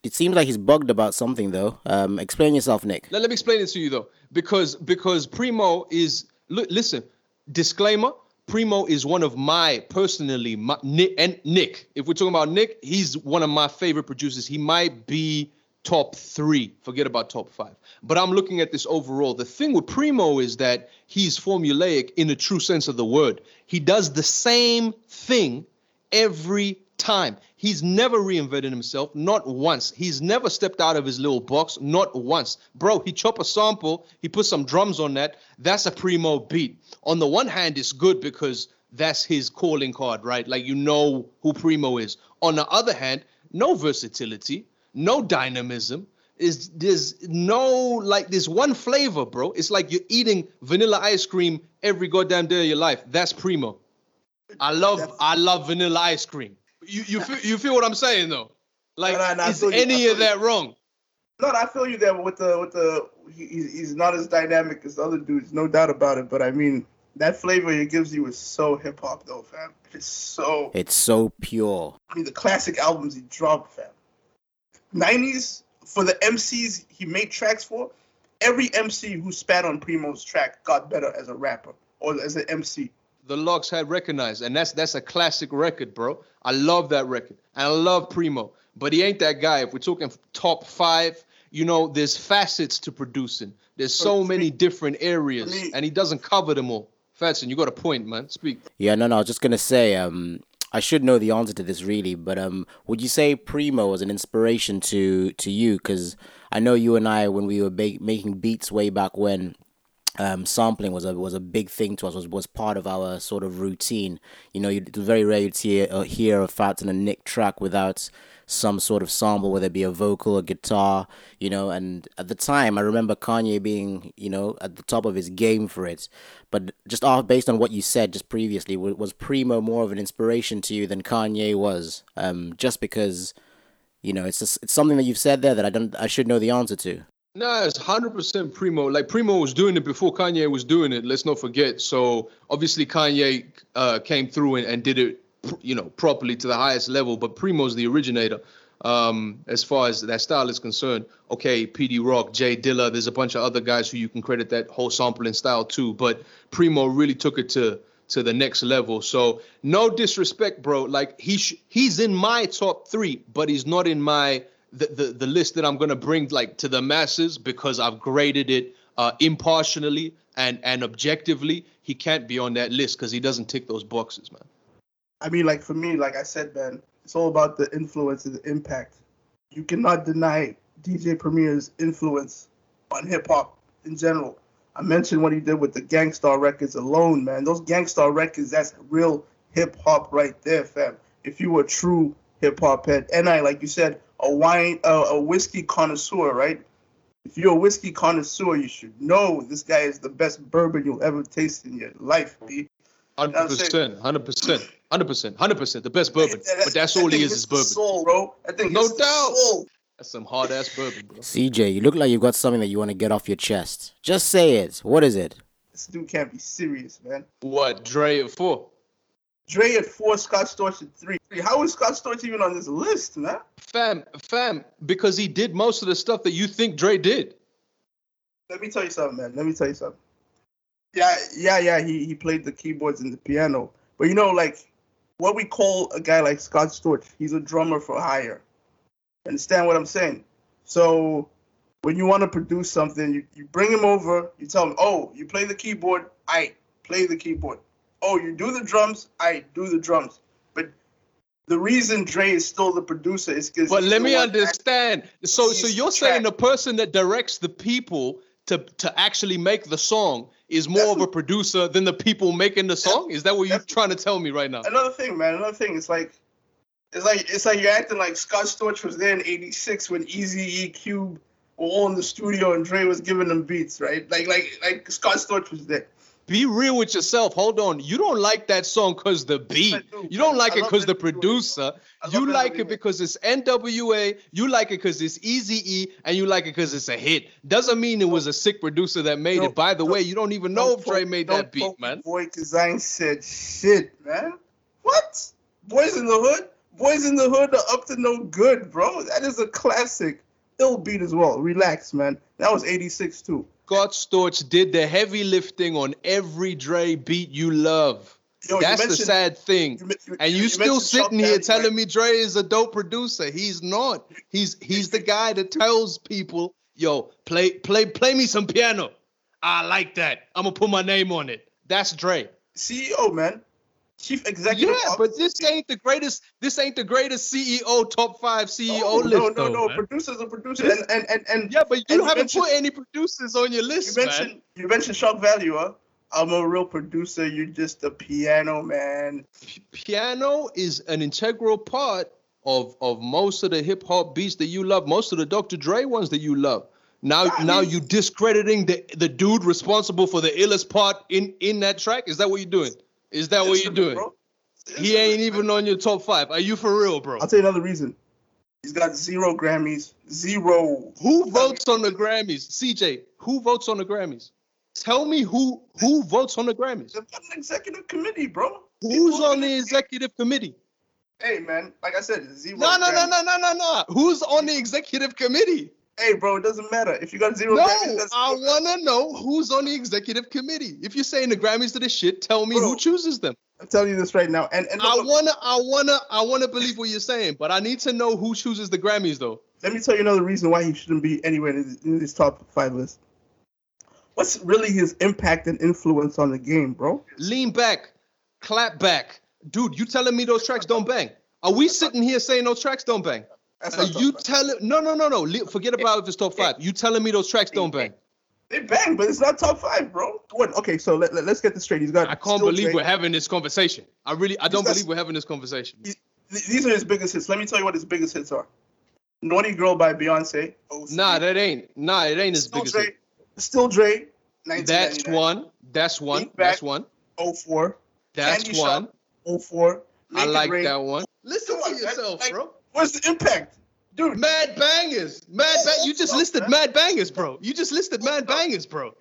[SPEAKER 1] it seems like he's bugged about something though. Um, explain yourself, Nick.
[SPEAKER 3] Let, let me explain it to you though, because because Primo is listen. Disclaimer: Primo is one of my personally my, Nick and Nick. If we're talking about Nick, he's one of my favorite producers. He might be top three. Forget about top five. But I'm looking at this overall. The thing with Primo is that he's formulaic in the true sense of the word. He does the same thing every time. He's never reinvented himself, not once. He's never stepped out of his little box, not once. Bro, he chop a sample, he put some drums on that. That's a primo beat. On the one hand, it's good because that's his calling card, right? Like you know who primo is. On the other hand, no versatility, no dynamism. Is there's no like there's one flavor, bro. It's like you're eating vanilla ice cream every goddamn day of your life. That's primo. I love I love vanilla ice cream. You you feel you feel what I'm saying though? Like no, no, no, is any of that wrong?
[SPEAKER 2] No, I feel you there with the with the he, he's not as dynamic as other dudes, no doubt about it. But I mean, that flavor he gives you is so hip hop though, fam. It's so
[SPEAKER 1] it's so pure.
[SPEAKER 2] I mean, the classic albums he dropped, fam. Nineties for the MCs he made tracks for. Every MC who spat on Primo's track got better as a rapper or as an MC
[SPEAKER 3] the LOX had recognized, and that's that's a classic record, bro. I love that record, and I love Primo, but he ain't that guy. If we're talking top five, you know, there's facets to producing. There's so many different areas, and he doesn't cover them all. Fatson, you got a point, man. Speak.
[SPEAKER 1] Yeah, no, no. I was just gonna say, um, I should know the answer to this really, but um, would you say Primo was an inspiration to to you? Because I know you and I, when we were ba- making beats way back when, um, sampling was a was a big thing to us. Was was part of our sort of routine. You know, it was very rare to hear, uh, hear a Fat and a Nick track without some sort of sample, whether it be a vocal or guitar, you know. And at the time, I remember Kanye being, you know, at the top of his game for it. But just off based on what you said just previously, was Primo more of an inspiration to you than Kanye was? Um, just because, you know, it's just, it's something that you've said there that I don't, I should know the answer to.
[SPEAKER 3] No, it's hundred percent Primo. Like Primo was doing it before Kanye was doing it. Let's not forget. So obviously Kanye uh, came through and, and did it you know, properly to the highest level. But Primo's the originator um, as far as that style is concerned. Okay, Pete Rock, J Dilla, there's a bunch of other guys who you can credit that whole sampling style to, but Primo really took it to to the next level. So no disrespect, bro. Like he sh- he's in my top three, but he's not in my the, the list that I'm gonna bring like to the masses because I've graded it uh, impartially and and objectively. He can't be on that list because he doesn't tick those boxes, man.
[SPEAKER 2] I mean, like for me, like I said, man, it's all about the influence and the impact. You cannot deny DJ Premier's influence on hip hop in general. I mentioned what he did with the Gang Starr records alone, man. Those Gang Starr records, that's real hip hop right there, fam. If you were true hip hop head, and I, like you said, a wine, uh, a whiskey connoisseur, right? If you're a whiskey connoisseur, you should know this guy is the best bourbon you'll ever taste in your life, B.
[SPEAKER 3] Hundred percent, hundred percent, hundred percent, hundred percent. The best bourbon, but that's all he is is bourbon.
[SPEAKER 2] Soul, bro. I think
[SPEAKER 3] no doubt. That's some hard ass bourbon, bro.
[SPEAKER 1] CJ, you look like you've got something that you want to get off your chest. Just say it. What is it?
[SPEAKER 2] This dude can't be serious, man.
[SPEAKER 3] What? Dre at four.
[SPEAKER 2] Dre at four, Scott Storch at three. How is Scott Storch even on this list, man?
[SPEAKER 3] Fam, fam, because he did most of the stuff that you think Dre did.
[SPEAKER 2] Let me tell you something, man. Let me tell you something. Yeah, yeah, yeah. He he played the keyboards and the piano, but you know, like what we call a guy like Scott Storch, he's a drummer for hire. Understand what I'm saying? So when you want to produce something, you, you bring him over, you tell him, oh, you play the keyboard, I play the keyboard. Oh, you do the drums, I do the drums. But the reason Dre is still the producer is because.
[SPEAKER 3] But let me understand. So, so you're saying the person that directs the people to to actually make the song is more of a producer than the people making the song? Is that what you're trying to tell me right now?
[SPEAKER 2] Another thing, man. Another thing. It's like, it's like it's like you're acting like Scott Storch was there in '86 when Easy E Cube were all in the studio and Dre was giving them beats, right? Like like like Scott Storch was there.
[SPEAKER 3] Be real with yourself. Hold on. You don't like that song because the beat. You don't like it because the producer. You like it because it's NWA. You like it because it's Easy E, and you like it because it's a hit. Doesn't mean it was a sick producer that made it. By the way, you don't even know if Dre made that beat, man.
[SPEAKER 2] Boy, ain't said shit, man. What? Boys in the Hood? Boys in the Hood are up to no good, bro. That is a classic. Ill beat as well. Relax, man. That was 86 too.
[SPEAKER 3] Scott Storch did the heavy lifting on every Dre beat you love. Yo, That's you the sad thing. You, you, and you, still sitting here telling right? me Dre is a dope producer. He's not. He's he's the guy that tells people, "Yo, play play play me some piano. I like that. I'm gonna put my name on it." That's Dre.
[SPEAKER 2] CEO, man chief executive.
[SPEAKER 3] Yeah, officer. but this ain't the greatest. This ain't the greatest CEO top five CEO oh, list.
[SPEAKER 2] No, no, no.
[SPEAKER 3] Man.
[SPEAKER 2] Producers are producers, and and and, and
[SPEAKER 3] yeah, but you haven't put any producers on your list,
[SPEAKER 2] you mentioned,
[SPEAKER 3] man.
[SPEAKER 2] You mentioned shock value, huh? I'm a real producer. You're just a piano man.
[SPEAKER 3] P- piano is an integral part of of most of the hip hop beats that you love. Most of the Dr. Dre ones that you love. Now, I now mean, you discrediting the the dude responsible for the illest part in in that track. Is that what you're doing? Is that what you're doing? Bro. He ain't even on your top five. Are you for real, bro?
[SPEAKER 2] I'll tell you another reason. He's got zero Grammys. Zero.
[SPEAKER 3] Who votes on the Grammys? CJ, who votes on the Grammys? Tell me who who votes on the Grammys.
[SPEAKER 2] They've got an executive committee, bro.
[SPEAKER 3] Who's on the executive committee?
[SPEAKER 2] Hey man, like I said, zero.
[SPEAKER 3] No, no, no, no, no, no, no. Who's on the executive committee?
[SPEAKER 2] Hey, bro, it doesn't matter. If you got zero
[SPEAKER 3] no,
[SPEAKER 2] Grammys,
[SPEAKER 3] I want to know who's on the executive committee. If you're saying the Grammys are the shit, tell me bro, who chooses them.
[SPEAKER 2] I'm telling you this right now. And, and
[SPEAKER 3] look, I wanna, I wanna, I wanna believe what you're saying, but I need to know who chooses the Grammys, though.
[SPEAKER 2] Let me tell you another reason why he shouldn't be anywhere in this, in this top five list. What's really his impact and influence on the game, bro?
[SPEAKER 3] Lean back, clap back, dude, you telling me those tracks don't bang? Are we sitting here saying those tracks don't bang? You
[SPEAKER 2] five.
[SPEAKER 3] telling? No, no, no, no. Forget about if it's top five. You telling me those tracks don't bang?
[SPEAKER 2] They bang, but it's not top five, bro. What? Okay, so let, let, us get this straight. He's got.
[SPEAKER 3] I can't believe we're having this conversation. I really, I don't believe we're having this conversation.
[SPEAKER 2] Th- These are his biggest hits. Let me tell you what his biggest hits are. Naughty Girl by Beyonce. Oh,
[SPEAKER 3] Nah, that ain't. Nah, it ain't as
[SPEAKER 2] Still
[SPEAKER 3] big as
[SPEAKER 2] Dre.
[SPEAKER 3] it.
[SPEAKER 2] Still Dre.
[SPEAKER 3] That's one. That's one. That's one.
[SPEAKER 2] 04.
[SPEAKER 3] That's
[SPEAKER 2] Candy
[SPEAKER 3] one.
[SPEAKER 2] Shop. 04.
[SPEAKER 3] I
[SPEAKER 2] Make It
[SPEAKER 3] like
[SPEAKER 2] Rain.
[SPEAKER 3] that one. Listen to yourself,
[SPEAKER 2] Like,
[SPEAKER 3] bro.
[SPEAKER 2] Where's the impact? Dude,
[SPEAKER 3] Mad bangers. Mad bang. You just
[SPEAKER 2] oh,
[SPEAKER 3] listed mad bangers, bro. You just listed mad oh. bangers, bro.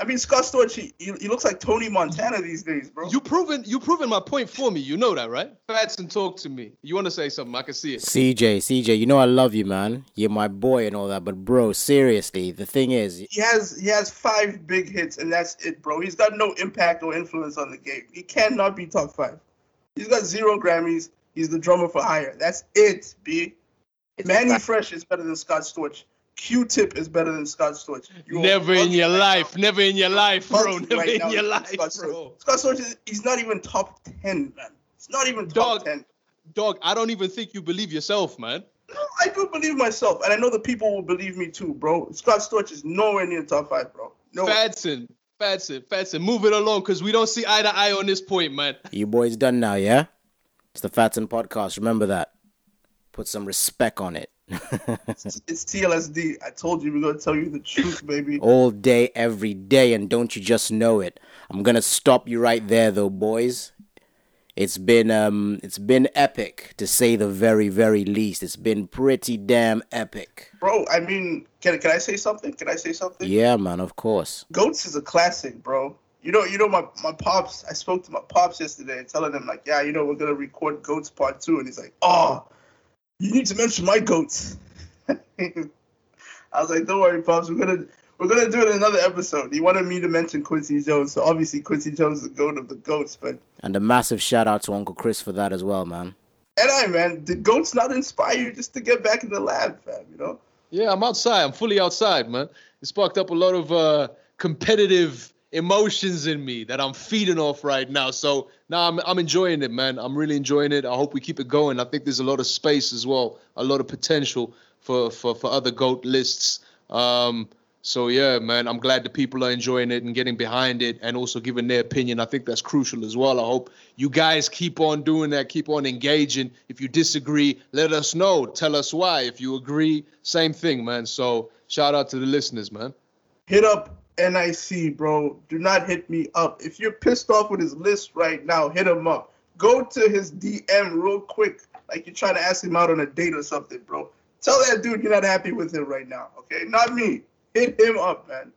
[SPEAKER 2] I mean, Scott Storch, he, he, he looks like Tony Montana these days, bro.
[SPEAKER 3] You proven you proven my point for me. You know that, right? Fatson, talk to me. You want to say something? I can see it.
[SPEAKER 1] CJ, CJ, you know I love you, man. You're my boy and all that, but bro, seriously, the thing is,
[SPEAKER 2] he has he has five big hits, and that's it, bro. He's got no impact or influence on the game. He cannot be top five. He's got zero Grammys. He's the drummer for hire. That's it, B. Mannie Fresh is better than Scott Storch. Q-Tip is better than Scott Storch. You
[SPEAKER 3] Never in your
[SPEAKER 2] right
[SPEAKER 3] life. Never in your life, bro. Never
[SPEAKER 2] right
[SPEAKER 3] in your life,
[SPEAKER 2] Scott Storch.
[SPEAKER 3] bro.
[SPEAKER 2] Scott Storch, is, he's not even top ten, man. It's not even top
[SPEAKER 3] Dog.
[SPEAKER 2] ten.
[SPEAKER 3] Dog, I don't even think you believe yourself, man.
[SPEAKER 2] No, I do believe myself, and I know the people will believe me too, bro. Scott Storch is nowhere near top five, bro. No.
[SPEAKER 3] Fatson, Fatson, Fatson, move it along because we don't see eye to eye on this point, man.
[SPEAKER 1] you boys done now, yeah? It's the Fatten Podcast. Remember that. Put some respect on it.
[SPEAKER 2] It's, it's TLSD. I told you we're gonna tell you the truth, baby.
[SPEAKER 1] all day, every day, and don't you just know it? I'm gonna stop you right there, though, boys. It's been um, it's been epic to say the very, very least. It's been pretty damn epic.
[SPEAKER 2] Bro, I mean, can can I say something? Can I say something?
[SPEAKER 1] Yeah, man, of course.
[SPEAKER 2] Goats is a classic, bro. You know, you know my my pops. I spoke to my pops yesterday, telling him like, yeah, you know, we're gonna record Goats Part Two, and he's like, oh, you need to mention my goats. I was like, don't worry, pops. We're gonna we're gonna do it in another episode. He wanted me to mention Quincy Jones, so obviously Quincy Jones is the goat of the goats, but.
[SPEAKER 1] And a massive shout out to Uncle Chris for that as well, man.
[SPEAKER 2] And I, man, did goats not inspire you just to get back in the lab, fam? You know?
[SPEAKER 3] Yeah, I'm outside. I'm fully outside, man. It sparked up a lot of uh, competitive emotions in me that I'm feeding off right now. So now I'm I'm enjoying it, man. I'm really enjoying it. I hope we keep it going. I think there's a lot of space as well, a lot of potential for for for other goat lists. Um, so yeah, man, I'm glad the people are enjoying it and getting behind it and also giving their opinion. I think that's crucial as well. I hope you guys keep on doing that, keep on engaging. If you disagree, let us know. Tell us why. If you agree, same thing, man. So shout out to the listeners, man.
[SPEAKER 2] Hit up NIC, bro. Do not hit me up. If you're pissed off with his list right now, hit him up. Go to his DM real quick, like you're trying to ask him out on a date or something, bro. Tell that dude you're not happy with him right now, okay? Not me. Hit him up, man.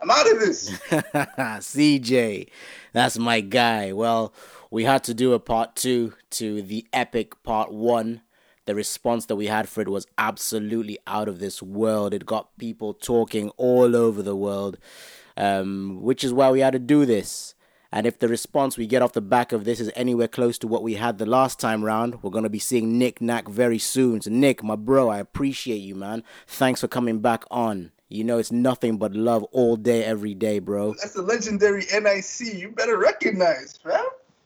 [SPEAKER 2] I'm out of this.
[SPEAKER 1] CJ, that's my guy. Well, we had to do a part two to the epic part one. The response that we had for it was absolutely out of this world. It got people talking all over the world, um, which is why we had to do this. And if the response we get off the back of this is anywhere close to what we had the last time round, we're going to be seeing Nick Knack very soon. So, Nick, my bro, I appreciate you, man. Thanks for coming back on. You know, it's nothing but love all day, every day, bro.
[SPEAKER 2] That's the legendary NIC. You better recognize, fam.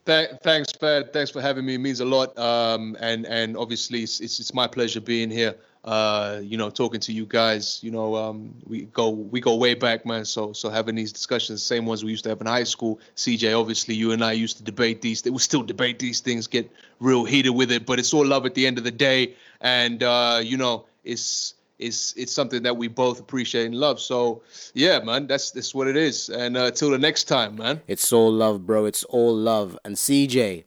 [SPEAKER 3] Th- thanks, Fed. Thanks for having me. It means a lot. Um, and and obviously, it's, it's it's my pleasure being here. Uh, you know, talking to you guys. You know, um, we go we go way back, man. So so having these discussions, same ones we used to have in high school. CJ, obviously, you and I used to debate these. Will still debate these things, get real heated with it. But it's all love at the end of the day. And uh, you know, it's it's it's something that we both appreciate and love. So yeah, man, that's that's what it is. And uh, till the next time, man.
[SPEAKER 1] It's all love, bro. It's all love. And CJ,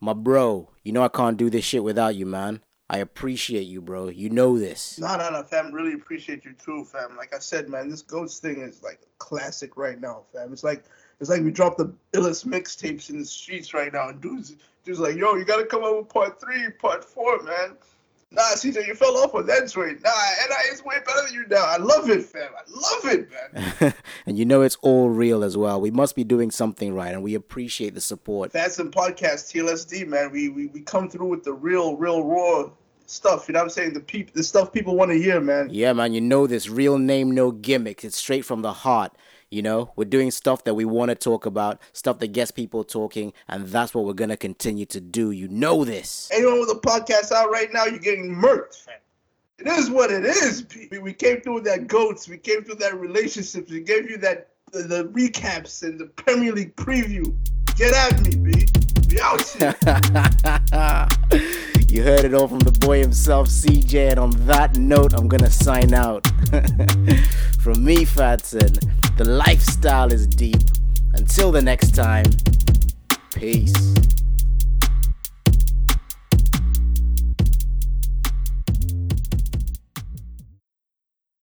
[SPEAKER 1] my bro, you know I can't do this shit without you, man. I appreciate you, bro. You know this.
[SPEAKER 2] No, no, no, fam. Really appreciate you too, fam. Like I said, man, this Ghost thing is like classic right now, fam. It's like it's like we dropped the illest mixtapes in the streets right now, and dudes, dudes like, yo, you gotta come up with part three, part four, man. Nah, CJ, you fell off on that joint. Nah, and I is way better than you now. I love it, fam. I love it, man.
[SPEAKER 1] and you know it's all real as well. We must be doing something right, and we appreciate the support.
[SPEAKER 2] That's some podcast TLSD, man. We, we we come through with the real, real raw stuff. You know what I'm saying? The peop- the stuff people want to hear, man.
[SPEAKER 1] Yeah, man. You know this real name, no gimmicks. It's straight from the heart. You know, we're doing stuff that we want to talk about, stuff that gets people talking, and that's what we're gonna continue to do. You know this.
[SPEAKER 2] Anyone with a podcast out right now, you're getting murked. It is what it is. We came through with that goats. We came through that relationships. We gave you that the, the recaps and the Premier League preview. Get at me, B. Be out here.
[SPEAKER 1] you heard it all from the boy himself, CJ. And on that note, I'm gonna sign out. from me, Fatson, the lifestyle is deep. Until the next time, peace.